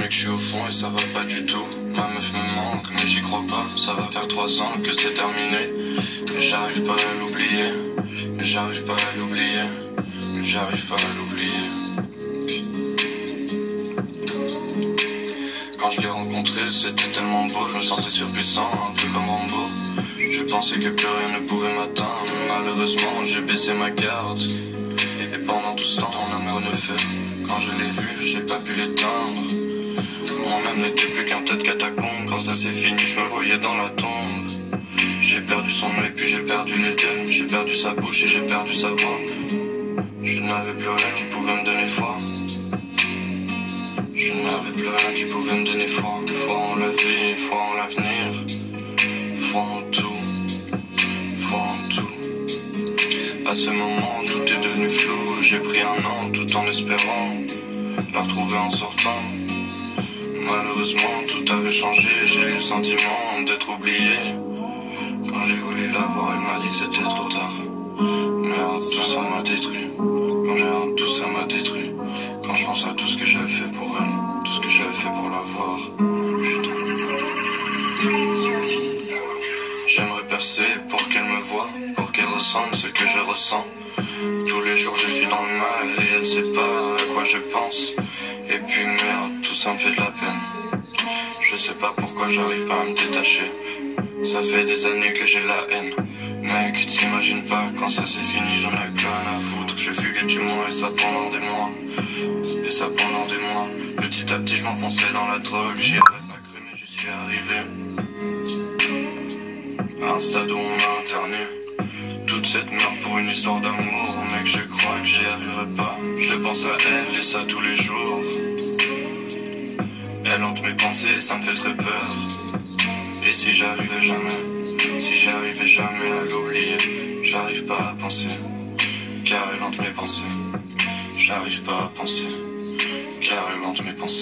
Mec, je suis au fond et ça va pas du tout. Ma meuf me manque, mais j'y crois pas. Ça va faire trois ans que c'est terminé. J'arrive pas à l'oublier. J'arrive pas à l'oublier. J'arrive pas à l'oublier. Quand je l'ai rencontré, c'était tellement beau. Je me sentais surpuissant, un peu comme Rambo. Je pensais que plus rien ne pouvait m'atteindre. Malheureusement, j'ai baissé ma garde. Et pendant tout ce temps, l'amour ne fait. Quand je l'ai vu, j'ai pas pu l'éteindre. Mon âme n'était plus qu'un tas de catacombes. Quand ça s'est fini, je me voyais dans la tombe. J'ai perdu son œil, puis j'ai perdu les deux. J'ai perdu sa bouche et j'ai perdu sa voix. Je n'avais plus rien qui pouvait me donner foi. Je n'avais plus rien qui pouvait me donner foi. Foi en la vie, foi en l'avenir. Foi en tout. Foi en tout. À ce moment, tout est devenu flou. J'ai pris un an tout en espérant la retrouver en sortant. Malheureusement, tout avait changé. J'ai eu le sentiment d'être oublié. Quand j'ai voulu la voir, elle m'a dit que c'était trop tard. Merde, tout ça m'a détruit. Quand j'ai tout ça m'a détruit. Quand je pense à tout ce que j'avais fait pour elle, tout ce que j'avais fait pour la voir. J'aimerais percer pour qu'elle me voie, pour qu'elle ressente ce que je ressens. Tous les jours je suis dans le mal et elle sait pas à quoi je pense. Ça me fait de la peine. Je sais pas pourquoi j'arrive pas à me détacher. Ça fait des années que j'ai la haine. Mec, t'imagines pas, quand ça c'est fini, j'en ai plus à foutre. Je fugué de chez moi et ça pendant des mois. Et ça pendant des mois. Petit à petit, je m'enfonçais dans la drogue. J'y avais pas cru, mais j'y suis arrivé. À un stade où on m'a interné. Toute cette merde pour une histoire d'amour. Mec, je crois que j'y arriverai pas. Je pense à elle et ça tous les jours. Hante mes pensées, ça me fait très peur. Et si j'arrivais jamais, si j'arrivais jamais à l'oublier, j'arrive pas à penser, car elle hante mes pensées. J'arrive pas à penser, car elle hante mes pensées.